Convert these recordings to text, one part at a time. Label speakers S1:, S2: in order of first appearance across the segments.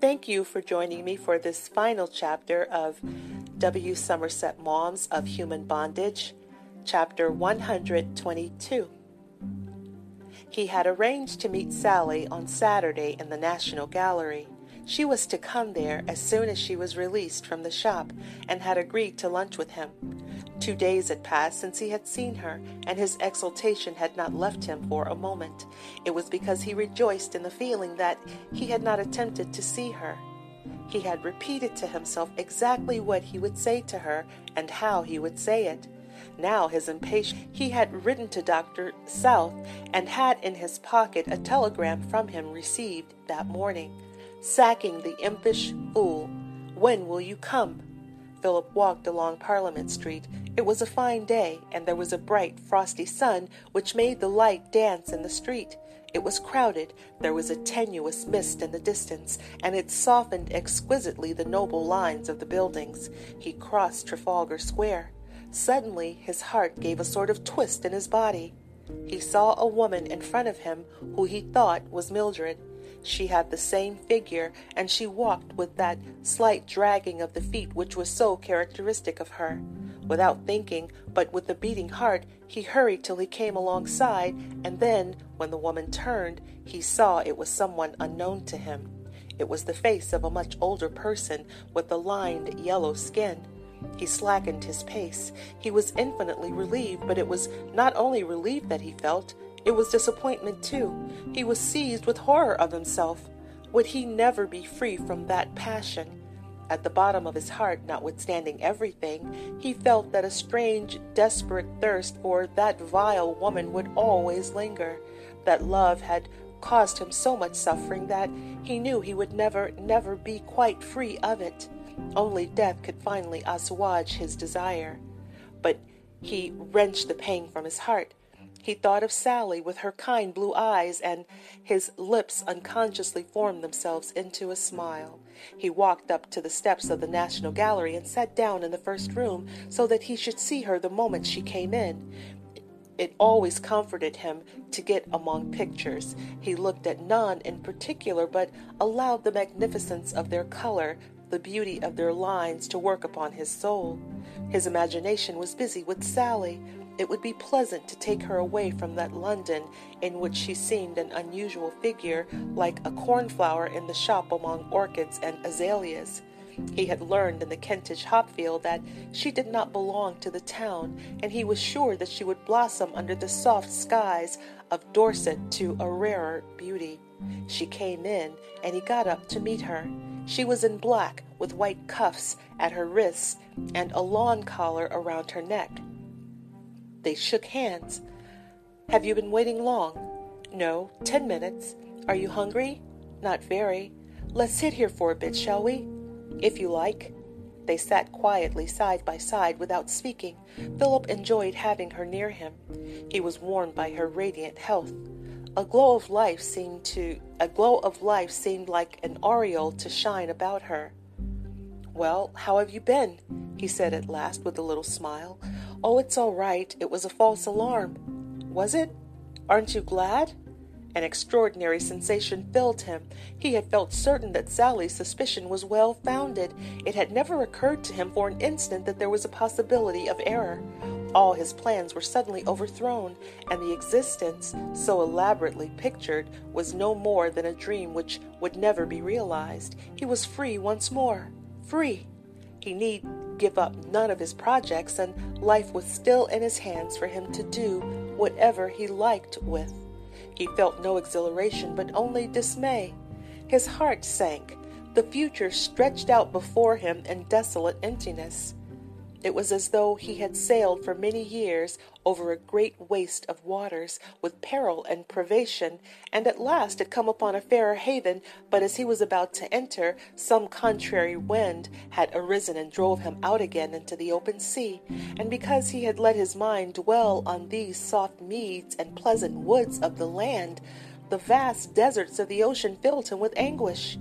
S1: Thank you for joining me for this final chapter of W. Somerset Maughams of Human Bondage, chapter 122. He had arranged to meet Sally on Saturday in the National Gallery. She was to come there as soon as she was released from the shop and had agreed to lunch with him. Two days had passed since he had seen her, and his exultation had not left him for a moment. It was because he rejoiced in the feeling that he had not attempted to see her. He had repeated to himself exactly what he would say to her and how he would say it. Now his impatience, he had written to Dr. South and had in his pocket a telegram from him received that morning, sacking the impish fool. When will you come? Philip walked along Parliament Street. It was a fine day, and there was a bright, frosty sun which made the light dance in the street. It was crowded, there was a tenuous mist in the distance, and it softened exquisitely the noble lines of the buildings. He crossed Trafalgar Square. Suddenly his heart gave a sort of twist in his body. He saw a woman in front of him who he thought was Mildred. She had the same figure, and she walked with that slight dragging of the feet which was so characteristic of her. Without thinking, but with a beating heart, he hurried till he came alongside, and then, when the woman turned, he saw it was someone unknown to him. It was the face of a much older person with a lined yellow skin. He slackened his pace. He was infinitely relieved, but it was not only relief that he felt, it was disappointment too. He was seized with horror of himself. Would he never be free from that passion? At the bottom of his heart, notwithstanding everything, he felt that a strange, desperate thirst for that vile woman would always linger. That love had caused him so much suffering that he knew he would never, never be quite free of it. Only death could finally assuage his desire. But he wrenched the pain from his heart. He thought of Sally with her kind blue eyes, and his lips unconsciously formed themselves into a smile. He walked up to the steps of the National Gallery and sat down in the first room so that he should see her the moment she came in. It always comforted him to get among pictures. He looked at none in particular, but allowed the magnificence of their color, the beauty of their lines to work upon his soul. His imagination was busy with Sally. It would be pleasant to take her away from that London in which she seemed an unusual figure, like a cornflower in the shop among orchids and azaleas. He had learned in the Kentish hopfield that she did not belong to the town, and he was sure that she would blossom under the soft skies of Dorset to a rarer beauty. She came in, and he got up to meet her. She was in black, with white cuffs at her wrists and a lawn collar around her neck. They shook hands. Have you been waiting long? No, ten minutes. Are you hungry? Not very. Let's sit here for a bit, shall we? If you like. They sat quietly side by side without speaking. Philip enjoyed having her near him. He was warmed by her radiant health. A glow of life seemed to a glow of life seemed like an aureole to shine about her. Well, how have you been? he said at last with a little smile. Oh, it's all right. It was a false alarm. Was it? Aren't you glad? An extraordinary sensation filled him. He had felt certain that Sally's suspicion was well founded. It had never occurred to him for an instant that there was a possibility of error. All his plans were suddenly overthrown, and the existence, so elaborately pictured, was no more than a dream which would never be realized. He was free once more. Free! He need give up none of his projects, and life was still in his hands for him to do whatever he liked with. He felt no exhilaration, but only dismay. His heart sank. The future stretched out before him in desolate emptiness. It was as though he had sailed for many years over a great waste of waters, with peril and privation, and at last had come upon a fairer haven, but as he was about to enter, some contrary wind had arisen and drove him out again into the open sea, and because he had let his mind dwell on these soft meads and pleasant woods of the land, the vast deserts of the ocean filled him with anguish.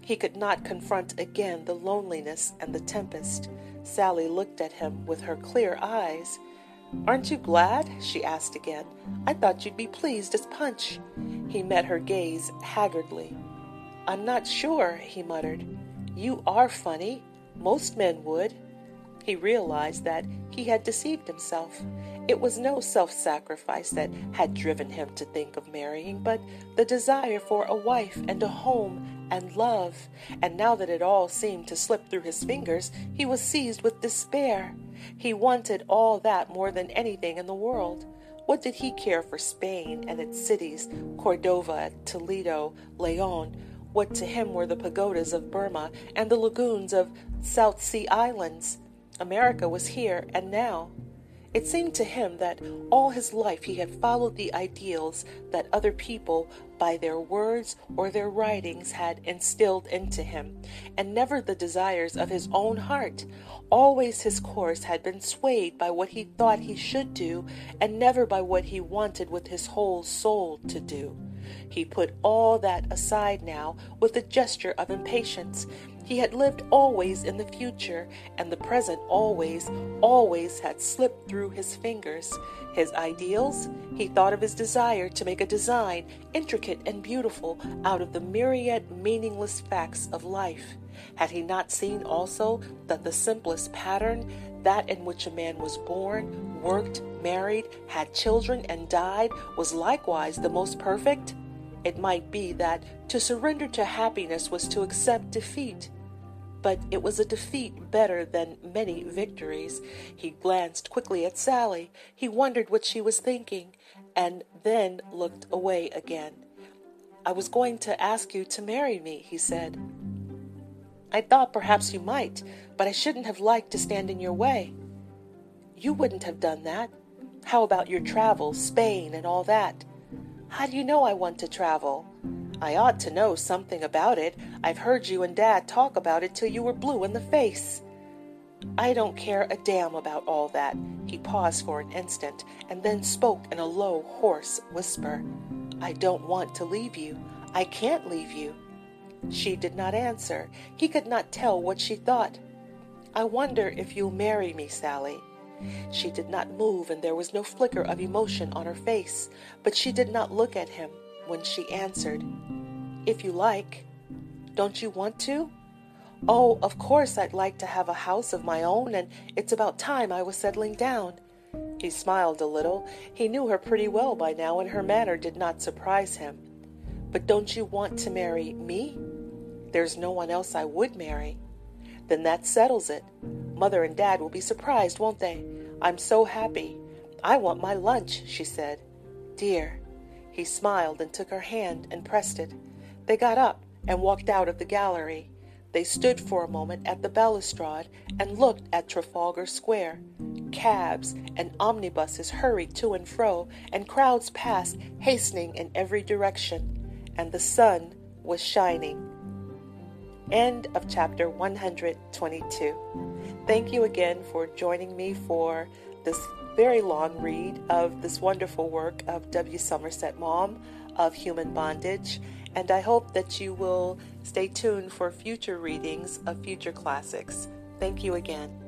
S1: He could not confront again the loneliness and the tempest. Sally looked at him with her clear eyes. Aren't you glad? she asked again. I thought you'd be pleased as punch. He met her gaze haggardly. I'm not sure, he muttered. You are funny. Most men would. He realized that he had deceived himself. It was no self sacrifice that had driven him to think of marrying, but the desire for a wife and a home and love. And now that it all seemed to slip through his fingers, he was seized with despair. He wanted all that more than anything in the world. What did he care for Spain and its cities, Cordova, Toledo, Leon? What to him were the pagodas of Burma and the lagoons of South Sea Islands? America was here and now. It seemed to him that all his life he had followed the ideals that other people, by their words or their writings, had instilled into him, and never the desires of his own heart. Always his course had been swayed by what he thought he should do, and never by what he wanted with his whole soul to do. He put all that aside now with a gesture of impatience. He had lived always in the future, and the present always, always had slipped through his fingers. His ideals? He thought of his desire to make a design, intricate and beautiful, out of the myriad meaningless facts of life. Had he not seen also that the simplest pattern, that in which a man was born, worked, married, had children, and died, was likewise the most perfect? It might be that to surrender to happiness was to accept defeat. But it was a defeat better than many victories. He glanced quickly at Sally. He wondered what she was thinking, and then looked away again. I was going to ask you to marry me, he said. I thought perhaps you might, but I shouldn't have liked to stand in your way. You wouldn't have done that. How about your travels, Spain, and all that? How do you know I want to travel? I ought to know something about it. I've heard you and Dad talk about it till you were blue in the face. I don't care a damn about all that. He paused for an instant and then spoke in a low, hoarse whisper. I don't want to leave you. I can't leave you. She did not answer. He could not tell what she thought. I wonder if you'll marry me, Sally. She did not move, and there was no flicker of emotion on her face, but she did not look at him when she answered, If you like. Don't you want to? Oh, of course I'd like to have a house of my own, and it's about time I was settling down. He smiled a little. He knew her pretty well by now, and her manner did not surprise him. But don't you want to marry me? There's no one else I would marry. Then that settles it. Mother and Dad will be surprised, won't they? I'm so happy. I want my lunch, she said. Dear. He smiled and took her hand and pressed it. They got up and walked out of the gallery. They stood for a moment at the balustrade and looked at Trafalgar Square. Cabs and omnibuses hurried to and fro, and crowds passed, hastening in every direction, and the sun was shining. End of chapter 122. Thank you again for joining me for this very long read of this wonderful work of W. Somerset Maugham of Human Bondage, and I hope that you will stay tuned for future readings of future classics. Thank you again.